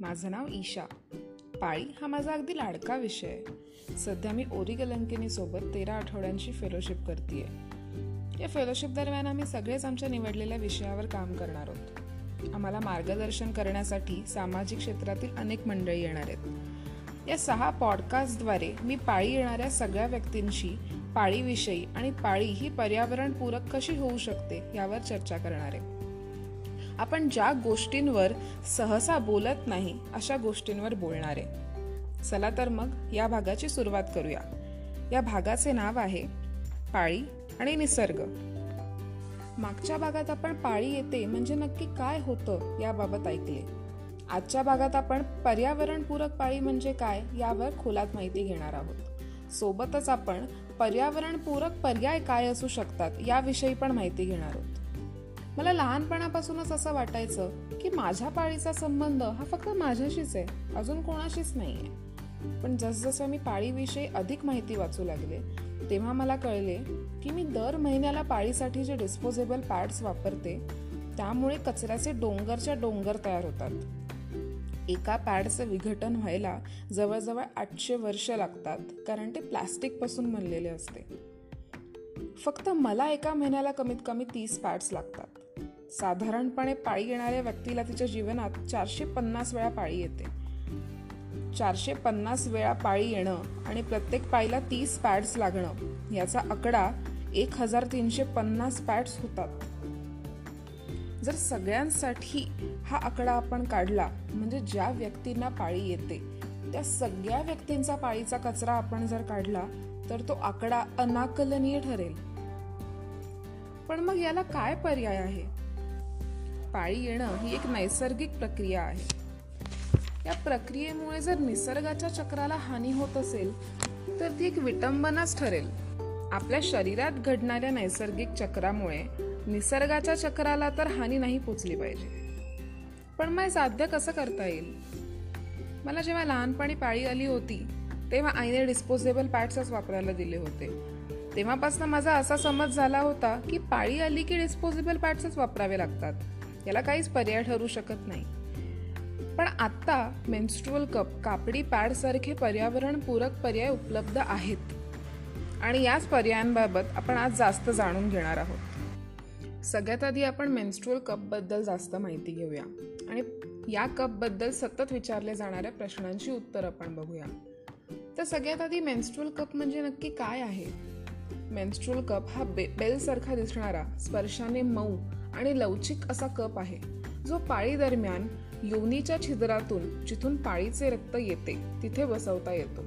माझं नाव ईशा. पाळी हा माझा अगदी लाडका विषय. आहे सध्या मी ओरी सोबत तेरा आठवड्यांची फेलोशिप करते या फेलोशिप दरम्यान आम्ही सगळेच आमच्या निवडलेल्या विषयावर काम करणार आहोत. आम्हाला मार्गदर्शन करण्यासाठी सामाजिक क्षेत्रातील अनेक मंडळी येणार आहेत. या सहा पॉडकास्टद्वारे मी पाळी येणाऱ्या सगळ्या व्यक्तींशी पाळीविषयी आणि पाळी ही पर्यावरणपूरक कशी होऊ शकते यावर चर्चा करणार आहे. आपण ज्या गोष्टींवर सहसा बोलत नाही अशा गोष्टींवर बोलणारे. चला तर मग या भागाची सुरुवात करूया. या भागाचे नाव आहे पाळी आणि निसर्ग. मागच्या भागात आपण पाळी येते म्हणजे नक्की काय होतं याबाबत ऐकले. आजच्या भागात आपण पर्यावरणपूरक पाळी म्हणजे काय यावर खोलात माहिती घेणार आहोत. सोबतच आपण पर्यावरणपूरक पर्याय काय असू शकतात याविषयी पण माहिती घेणार आहोत. मला लहानपणापासूनच असं वाटायचं की माझ्या पाळीचा संबंध हा फक्त माझ्याशीच आहे. अजून कोणाशीच नाहीये. पण जसजसं मी पाळीविषयी अधिक माहिती वाचू लागले तेव्हा मला कळले की मी दर महिन्याला पाळीसाठी जे डिस्पोजेबल पॅड्स वापरते त्यामुळे कचऱ्याचे डोंगरच्या डोंगर तयार होतात. एका पॅडचं विघटन व्हायला जवळजवळ आठशे वर्ष लागतात कारण ते प्लॅस्टिकपासून बनलेले असते. फक्त मला एका महिन्याला कमीत कमी तीस पॅड्स लागतात. साधारणपणे पाळी येणाऱ्या व्यक्तीला तिच्या जीवनात चारशे पन्नास वेळा पाळी येते. चारशे पन्नास वेळा पाळी येणं आणि प्रत्येक पाळीला तीस पॅड्स लागणं याचा आकडा एक हजार तीनशे पन्नास पॅड्स होतात. जर सगळ्यांसाठी हा आकडा आपण काढला म्हणजे ज्या व्यक्तींना पाळी येते त्या सगळ्या व्यक्तींचा पाळीचा कचरा आपण जर काढला तर तो आकडा अनाकलनीय ठरेल. पण मग याला काय पर्याय आहे? पाळी येणं ही एक नैसर्गिक प्रक्रिया आहे. या प्रक्रियेमुळे जर निसर्गाच्या चक्राला हानी होत असेल तर ती एक विटंबनाच ठरेल. आपल्या शरीरात घडणाऱ्या नैसर्गिक चक्रामुळे निसर्गाच्या चक्राला तर हानी नाही पोचली पाहिजे. पण मग साध्य कसं करता येईल? मला जेव्हा लहानपणी पाळी आली होती तेव्हा आईने डिस्पोजेबल पॅड्सच वापरायला दिले होते. तेव्हापासून माझा असा समज झाला होता की पाळी आली की डिस्पोजेबल पॅड्सच वापरावे लागतात. याला काहीच पर्याय ठरू शकत नाही. पण आत्ता मेन्स्ट्रुअल कप कापडी पॅडसारखे पर्यावरणपूरक पर्याय उपलब्ध आहेत. आणि याच पर्यायांबाबत आपण आज जास्त जाणून घेणार आहोत. सगळ्यात आधी आपण मेन्स्ट्रुअल कपबद्दल जास्त माहिती घेऊया. आणि या कपबद्दल सतत विचारले जाणाऱ्या प्रश्नांची उत्तर आपण बघूया. तर सगळ्यात आधी मेन्स्ट्रुअल कप म्हणजे नक्की काय आहे? मेन्स्ट्रुअल कप हा बे बेलसारखा दिसणारा स्पर्शाने मऊ आणि लवचिक असा कप आहे जो पाळी दरम्यान योनीच्या छिद्रातून जिथून पाळीचे रक्त येते तिथे बसवता येतो.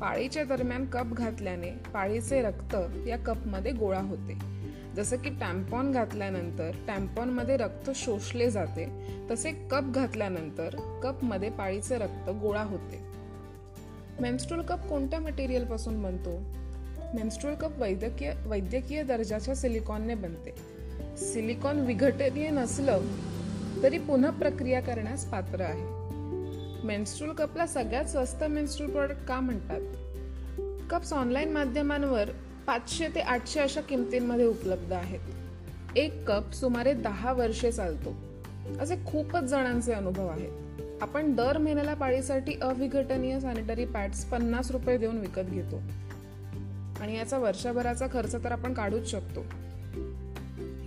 पाळीच्या दरम्यान कप घातल्याने पाळीचे रक्त या कपमध्ये गोळा होते. जसं की टॅम्पॉन घातल्यानंतर टॅम्पॉनमध्ये रक्त शोषले जाते तसे कप घातल्यानंतर कपमध्ये पाळीचे रक्त गोळा होते. मेन्स्ट्रुअल कप कोणत्या मटेरियलपासून बनतो? मेन्स्ट्रुअल कप वैद्यकीय वैद्यकीय दर्जाच्या सिलिकॉनने बनते. सिलिकॉन विघटनीय नसलं तरी पुन्हा प्रक्रिया करण्यास पात्र आहे. मेन्स्ट्रुल कपला सगळ्यात स्वस्त मेन्स्ट्रुल प्रॉडक्ट का म्हणतात? कप्स ऑनलाईन माध्यमांवर पाचशे ते आठशे अशा किमतींमध्ये उपलब्ध आहेत. एक कप सुमारे दहा वर्षे चालतो. असे खूपच जणांचे अनुभव आहेत. आपण दर महिन्याला पाळीसाठी अविघटनीय सॅनिटरी पॅड्स पन्नास रुपये देऊन विकत घेतो. आणि याचा वर्षभराचा खर्च तर आपण काढूच शकतो.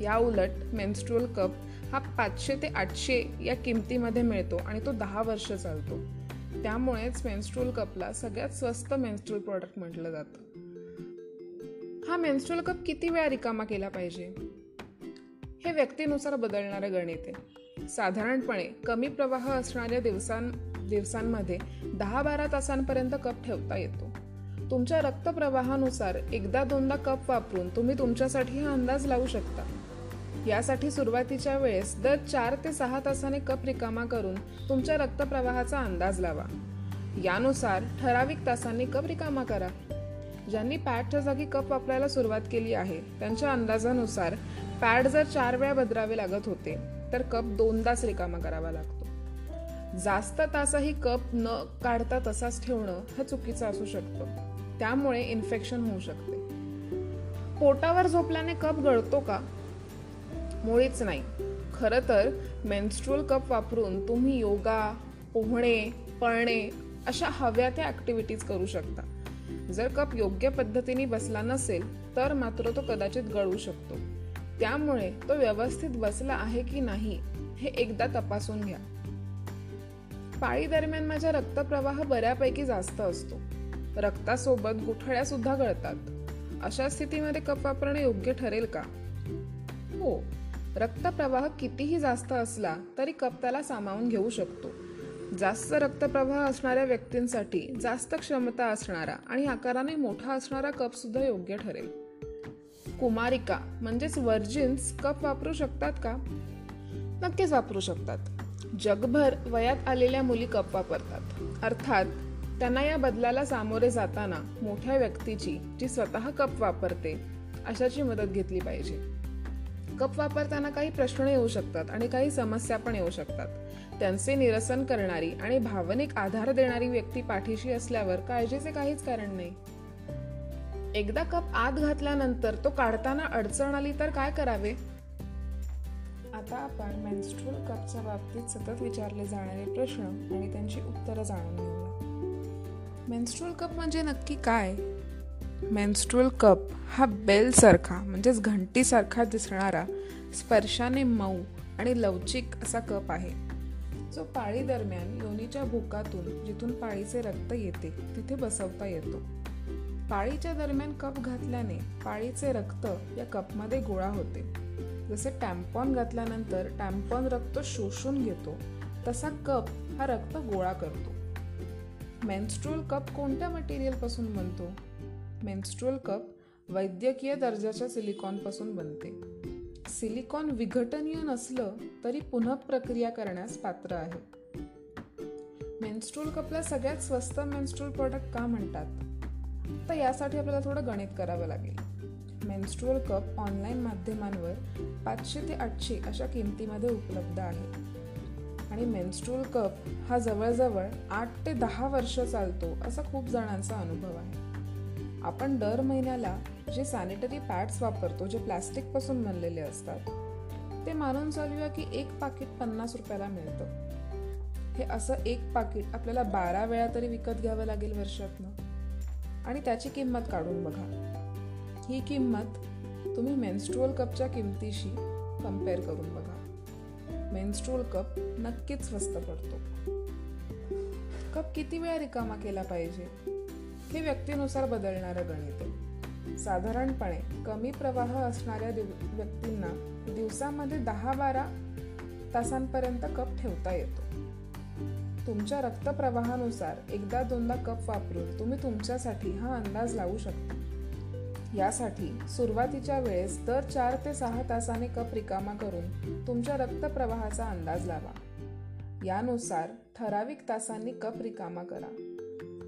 या उलट मेन्स्ट्रुअल कप हा पाचशे ते आठशे या किमतीमध्ये मिळतो आणि तो दहा वर्ष चालतो. त्यामुळेच मेन्स्ट्रुअल कपला सगळ्यात स्वस्त मेन्स्ट्रुअल प्रॉडक्ट म्हटलं जातं. हा मेन्स्ट्रुअल कप किती वेळा रिकामा केला पाहिजे? हे व्यक्तीनुसार बदलणारं गणित आहे. साधारणपणे कमी प्रवाह असणाऱ्या दिवसां दिवसांमध्ये दहा बारा तासांपर्यंत कप ठेवता येतो. तुमच्या रक्तप्रवाहानुसार एकदा दोनदा कप वापरून तुम्ही तुमच्यासाठी हा अंदाज लावू शकता. यासाठी सुरुवातीच्या वेळेस दर चार ते सहा तासाने कप रिकामा करून तुमच्या रक्तप्रवाहाचा अंदाज लावा. यानुसार ठराविक तासांनी कप रिकामा करा. ज्यांनी पॅडच्या जागी कप वापरायला सुरुवात केली आहे त्यांच्या अंदाजानुसार पॅड जर चार वेळा बदलावे लागत होते तर कप दोनदाच रिकामा करावा लागतो. जास्त तासही कप न काढता तसाच ठेवणं हा चुकीचं असू शकतं. त्यामुळे इन्फेक्शन होऊ शकते. पोटावर झोपल्याने कप गळतो का? मुळीच नाही. खरं तर मेन्स्ट्रुअल कप वापरून तुम्ही योगा पोहणे पळणे अशा हव्या त्या ॲक्टिव्हिटीज करू शकता. जर कप योग्य पद्धतीने बसला नसेल तर मात्र तो कदाचित गळू शकतो. त्यामुळे तो व्यवस्थित बसला आहे की नाही हे एकदा तपासून घ्या. पाळी दरम्यान माझा रक्तप्रवाह बऱ्यापैकी जास्त असतो. रक्तासोबत गुठळ्या सुद्धा गळतात. अशा स्थितीमध्ये कप वापरणे योग्य ठरेल का? हो. रक्तप्रवाह कितीही जास्त असला तरी कप त्याला सामावून घेऊ शकतो. जास्त रक्तप्रवाह असणाऱ्या व्यक्तींसाठी जास्त क्षमता असणारा आणि आकाराने मोठा असणारा कप सुद्धा योग्य ठरेल. कुमारिका म्हणजेच वर्जिन्स कप वापरू शकतात का? नक्कीच वापरू शकतात. जगभर वयात आलेल्या मुली कप वापरतात. अर्थात त्यांना या बदलाला सामोरे जाताना मोठ्या व्यक्तीची जी स्वतः कप वापरते अशाची मदत घेतली पाहिजे. कप वापरताना काही प्रश्न येऊ शकतात आणि काही समस्या पण येऊ शकतात. त्यांचे निरसन करणारी आणि भावनिक आधार देणारी व्यक्ती पाठीशी असल्यावर काळजीचे काहीच कारण नाही. एकदा कप आत घातल्यानंतर तो काढताना अडचण आली तर काय करावे? आता आपण मेन्स्ट्रुअल कपच्या बाबतीत सतत विचारले जाणारे प्रश्न आणि त्यांची उत्तरं जाणून घेऊया. मेन्स्ट्रुअल कप म्हणजे नक्की काय? मेन्स्ट्रुअल कप हा बेलसारखा म्हणजेच घंटीसारखा दिसणारा स्पर्शाने मऊ आणि लवचिक असा कप आहे. जो पाळी दरम्यान योनीच्या भोकातून जिथून पाळीचे रक्त येते तिथे बसवता येतो. पाळीच्या दरम्यान कप घातल्याने पाळीचे रक्त या कपमध्ये गोळा होते. जसे टॅम्पॉन घातल्यानंतर टॅम्पॉन रक्त शोषून घेतो तसा कप हा रक्त गोळा करतो. मेन्स्ट्रोल कप कोणत्या मटेरियलपासून बनतो? मेन्स्ट्रुअल कप वैद्यकीय दर्जाच्या सिलिकॉनपासून बनते. सिलिकॉन विघटनीय नसलं तरी पुन्हा प्रक्रिया करण्यास पात्र आहे. मेन्स्ट्रुअल कपला सगळ्यात स्वस्त मेन्स्ट्रुअल प्रॉडक्ट का म्हणतात? तर यासाठी आपल्याला थोडं गणित करावं लागेल. मेन्स्ट्रुअल कप ऑनलाईन माध्यमांवर पाचशे ते आठशे अशा किमतीमध्ये उपलब्ध आहे. आणि मेन्स्ट्रुअल कप हा जवळजवळ आठ ते दहा वर्ष चालतो असा खूप जणांचा अनुभव आहे. आपण दर महिन्याला जे सॅनिटरी पॅड्स वापरतो जे प्लॅस्टिकपासून बनलेले असतात ते मानून चालूया की एक पाकिट पन्नास रुपयाला मिळतं. हे असं एक पाकिट आपल्याला बारा वेळा तरी विकत घ्यावं लागेल वर्षातनं. आणि त्याची किंमत काढून बघा. ही किंमत तुम्ही मेन्स्ट्रुअल कपच्या किमतीशी कंपेअर करून बघा. मेन्स्ट्रुअल कप नक्कीच स्वस्त पडतो. कप किती वेळा रिकामा केला पाहिजे? हे व्यक्तीनुसार बदलणारं गणित. आहे साधारणपणे कमी प्रवाह असणाऱ्या व्यक्तींना दिवसामध्ये दहा बारा तासांपर्यंत कप ठेवता येतो. तुमच्या रक्तप्रवाहानुसार एकदा दोनदा कप वापरून तुम्ही तुमच्यासाठी हा अंदाज लावू शकता. यासाठी सुरुवातीच्या वेळेस दर चार ते सहा तासाने कप रिकामा करून तुमच्या रक्तप्रवाहाचा अंदाज लावा. यानुसार ठराविक तासांनी कप रिकामा करा.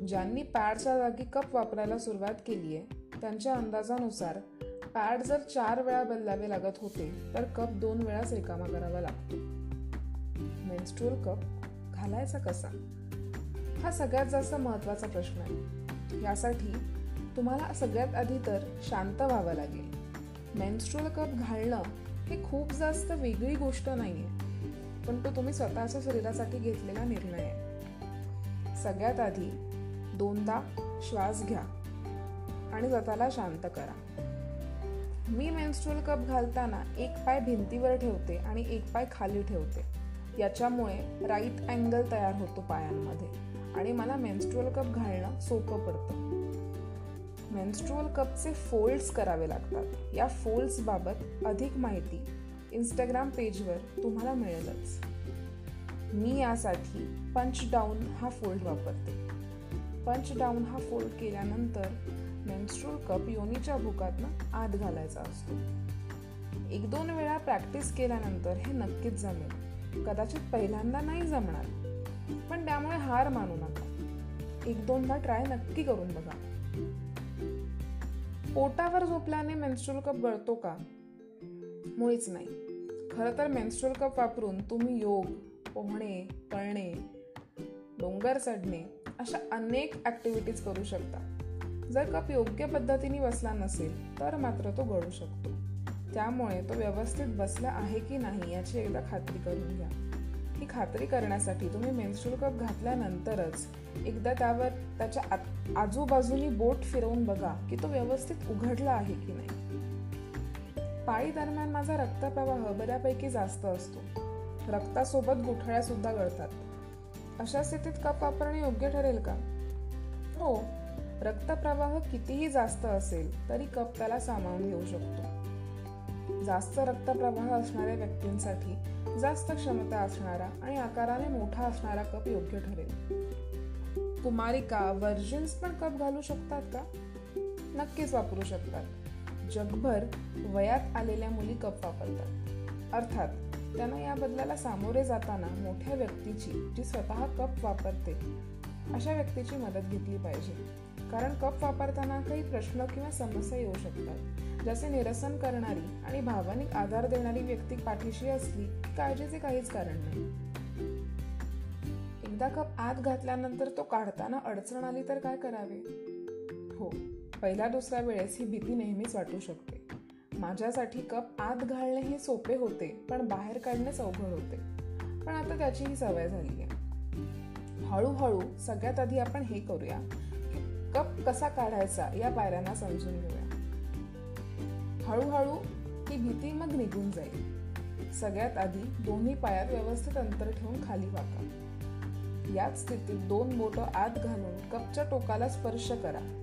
ज्यांनी पॅडच्या जागी कप वापरायला सुरुवात केली आहे त्यांच्या अंदाजानुसार पॅड जर चार वेळा बदलावे लागत होते तर कप दोन वेळाच रिकामा करावा लागतो. मेन्स्ट्रुअल कप घालायचा कसा? हा सगळ्यात जास्त महत्त्वाचा प्रश्न आहे. यासाठी तुम्हाला सगळ्यात आधी तर शांत व्हावं लागेल. मेन्स्ट्रुअल कप घालणं हे खूप जास्त वेगळी गोष्ट नाही आहे पण तो तुम्ही स्वतःच्या शरीरासाठी घेतलेला निर्णय आहे. सगळ्यात आधी दोनदा श्वास घ्या आणि स्वतःला शांत करा. मी मेन्स्ट्रुअल कप घालताना एक पाय भिंतीवर ठेवते आणि एक पाय खाली ठेवते. याच्यामुळे राईट अँगल तयार होतो पायांमध्ये आणि मला मेन्स्ट्रुअल कप घालणं सोपं पडतं. मेन्स्ट्रुअल कपचे फोल्ड्स करावे लागतात. या फोल्ड्सबाबत अधिक माहिती इंस्टाग्राम पेजवर तुम्हाला मिळेलच. मी यासाठी पंच डाऊन हा फोल्ड वापरते. पंच डाऊन हा फोल्ड केल्यानंतर मेन्स्ट्रुअल कप योनीच्या भुकातनं आत घालायचा असतो. एक दोन वेळा प्रॅक्टिस केल्यानंतर हे नक्कीच जमेल. कदाचित पहिल्यांदा नाही जमणार. पण त्यामुळे हार मानू नका. एक दोनदा ट्राय नक्की करून बघा. पोटावर झोपल्याने मेन्स्ट्रुअल कप गळतो का? मुळीच नाही. खरं तर मेन्स्ट्रुअल कप वापरून तुम्ही योग पोहणे पळणे डोंगर चढणे अशा अनेक ॲक्टिव्हिटीज करू शकता. जर कप योग्य पद्धतीने बसला नसेल तर मात्र तो गळू शकतो. त्यामुळे तो व्यवस्थित बसला आहे की नाही याची एकदा खात्री करून घ्या. ही खात्री करण्यासाठी तुम्ही मेन्स्ट्रुअल कप घातल्यानंतरच एकदा त्यावर त्याच्या आजूबाजूनी बोट फिरवून बघा की तो व्यवस्थित उघडला आहे की नाही. पाळी दरम्यान माझा रक्तप्रवाह बऱ्यापैकी जास्त असतो. रक्तासोबत गुठळ्या सुद्धा गळतात अशा स्थितीत कप वापरणे योग्य ठरेल का? हो. रक्तप्रवाह कितीही जास्त असेल तरी कप त्याला सामावून घेऊ शकतो. जास्त रक्तप्रवाह असणाऱ्या व्यक्तींसाठी जास्त क्षमता असणारा आणि आकाराने मोठा असणारा कप योग्य ठरेल. कुमारिका वर्जिन्स पण कप घालू शकतात का? नक्कीच वापरू शकतात. जगभर वयात आलेल्या मुली कप वापरतात. अर्थात त्यांना या बदलाला सामोरे जाताना मोठ्या व्यक्तीची जी स्वतः कप वापरते अशा व्यक्तीची मदत घेतली पाहिजे. कारण कप वापरताना काही प्रश्न किंवा समस्या येऊ शकतात. ज्याचे निरसन करणारी आणि भावनिक आधार देणारी व्यक्ती पाठीशी असली काळजीचे काहीच कारण नाही. एकदा कप आत घातल्यानंतर तो काढताना अडचण आली तर काय करावे? हो पहिल्या दुसऱ्या वेळेस ही भीती नेहमीच वाटू शकते. माझ्यासाठी कप आत घालणे हे सोपे होते पण बाहेर काढणेच अवघड होते. पण आता त्याची ही सवय झाली आहे. हळूहळू सगळ्यात आधी आपण हे करूया. कप कसा काढायचा या पायऱ्यांना समजून घेऊया. हळूहळू ही भीती मग निघून जाईल. सगळ्यात आधी दोन्ही पायात व्यवस्थित अंतर ठेवून खाली वाका. याच स्थितीत दोन बोट आत घालून कपच्या टोकाला स्पर्श करा.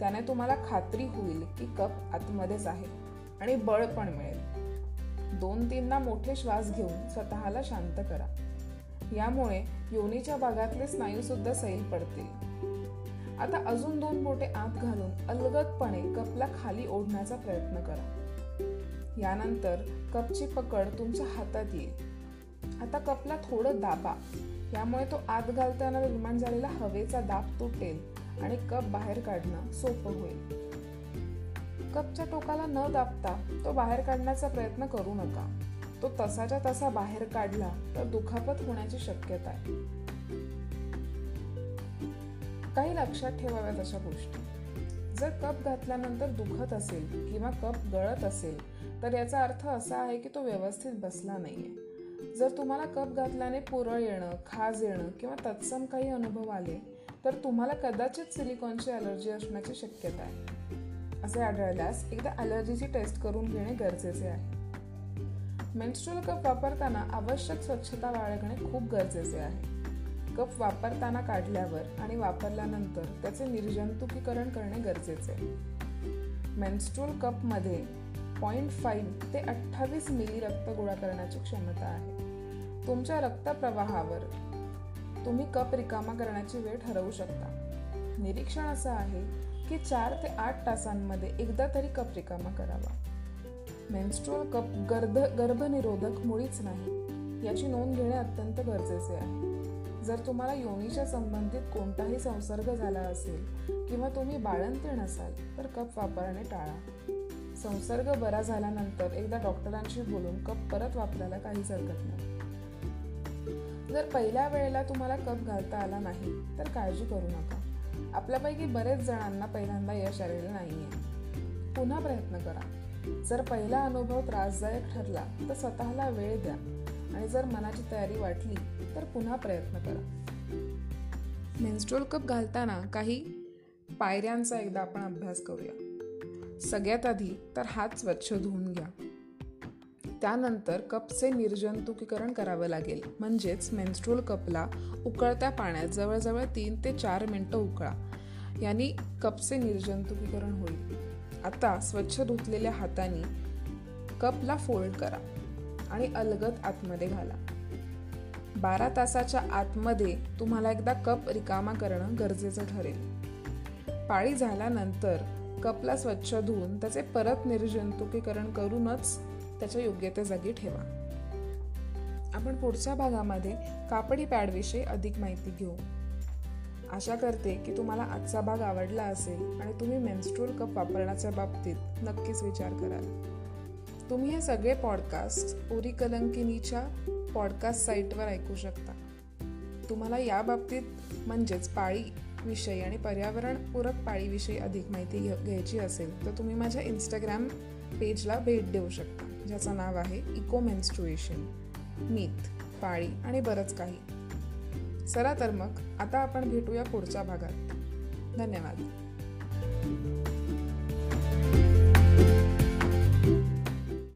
त्याने तुम्हाला खात्री होईल की कप आतमध्येच आहे. आणि बळ पण मिळेल. दोन तीनदा मोठे श्वास घेऊन स्वतःला शांत करा. यामुळे योनीच्या भागातले स्नायू सुद्धा सैल पडतील. आता अजून दोन बोटे आत घालून अलगदपणे कपला खाली ओढण्याचा प्रयत्न करा. यानंतर कपची पकड तुमच्या हातात येईल. आता कपला थोडं दाबा. यामुळे तो आत घालताना निर्माण झालेला हवेचा दाब तुटेल आणि कप बाहेर काढणं सोपं होईल. कपच्या टोकाला न दाबता तो बाहेर काढण्याचा प्रयत्न करू नका. तो तसाच्या तसा बाहेर काढला तर दुखापत होण्याची शक्यता आहे. काही लक्षात ठेवाव्यात अशा गोष्टी. जर कप घातल्यानंतर दुखत असेल किंवा कप गळत असेल तर याचा अर्थ असा आहे की तो व्यवस्थित बसला नाहीये. जर तुम्हाला कप घातल्याने पुरळ येणं खाज येणं किंवा तत्सम काही अनुभव आले तर तुम्हाला कदाचित सिलिकॉनची अलर्जी असण्याची शक्यता आहे. असे आढळल्यास एकदा अलर्जीची टेस्ट करून घेणे गरजेचे आहे. मेन्स्ट्रुअल कप वापरताना आवश्यक स्वच्छता बाळगणे खूप गरजेचे आहे. कप वापरताना काढल्यावर आणि वापरल्यानंतर त्याचे निर्जंतुकीकरण करणे गरजेचे आहे. मेन्स्ट्रुअल कपमध्ये पॉईंट फाईव्ह ते अठ्ठावीस मिली रक्त गोळा करण्याची क्षमता आहे. तुमच्या रक्तप्रवाहावर तुम्ही कप रिकामा करण्याची वेळ ठरवू शकता. निरीक्षण असं आहे की चार ते आठ तासांमध्ये एकदा तरी कप रिकामा करावा. मेन्स्ट्रुअल कप गर्भ गर्भनिरोधक मुळीच नाही. याची नोंद घेणे अत्यंत गरजेचे आहे. जर तुम्हाला योनीच्या संबंधित कोणताही संसर्ग झाला असेल किंवा तुम्ही बाळंतीण असाल तर कप वापरणे टाळा. संसर्ग बरा झाल्यानंतर एकदा डॉक्टरांशी बोलून कप परत वापरायला काहीच हरकत नाही. जर पहिल्या वेळेला तुम्हाला कप घालता आला नाही तर काळजी करू नका. आपल्यापैकी बरेच जणांना पहिल्यांदा यश आलेलं नाही आहे पुन्हा प्रयत्न करा. जर पहिला अनुभव त्रासदायक ठरला तर स्वतःला वेळ द्या. आणि जर मनाची तयारी वाटली तर पुन्हा प्रयत्न करा. मेन्स्ट्रोल कप घालताना काही पायऱ्यांचा एकदा आपण अभ्यास करूया. सगळ्यात आधी तर हात स्वच्छ धुवून घ्या. त्यानंतर कपचे निर्जंतुकीकरण करावं लागेल. म्हणजेच मेन्स्ट्रोल कपला उकळत्या पाण्यात जवळजवळ तीन ते चार मिनटं उकळा. यांनी कपचे निर्जंतुकीकरण होईल. आता स्वच्छ धुतलेल्या हाताने कपला फोल्ड करा आणि अलगद आतमध्ये घाला. बारा तासाच्या आतमध्ये तुम्हाला एकदा कप रिकामा करणं गरजेचं ठरेल. पाळी झाल्यानंतर कपला स्वच्छ धुवून त्याचे परत निर्जंतुकीकरण करूनच त्याच्या योग्य त्या जागी ठेवा. आपण पुढच्या भागामध्ये कापडी पॅडविषयी अधिक माहिती घेऊ. आशा करते की तुम्हाला आजचा भाग आवडला असेल आणि तुम्ही मेन्स्ट्रोल कप वापरण्याच्या बाबतीत नक्कीच विचार कराल. तुम्ही हे सगळे पॉडकास्ट ओरी कलंकिनीच्या पॉडकास्ट साईटवर ऐकू शकता. तुम्हाला या बाबतीत म्हणजेच पाळी विषयी आणि पर्यावरणपूरक पाळीविषयी अधिक माहिती घ्यायची असेल तर तुम्ही माझ्या इंस्टाग्राम पेजला भेट देऊ शकता. ज्याचं नाव आहे इको मेन्स्ट्रुएशन. मीत पाळी आणि बरंच काही. चला तर मग आता आपण भेटूया पुढच्या भागात. धन्यवाद.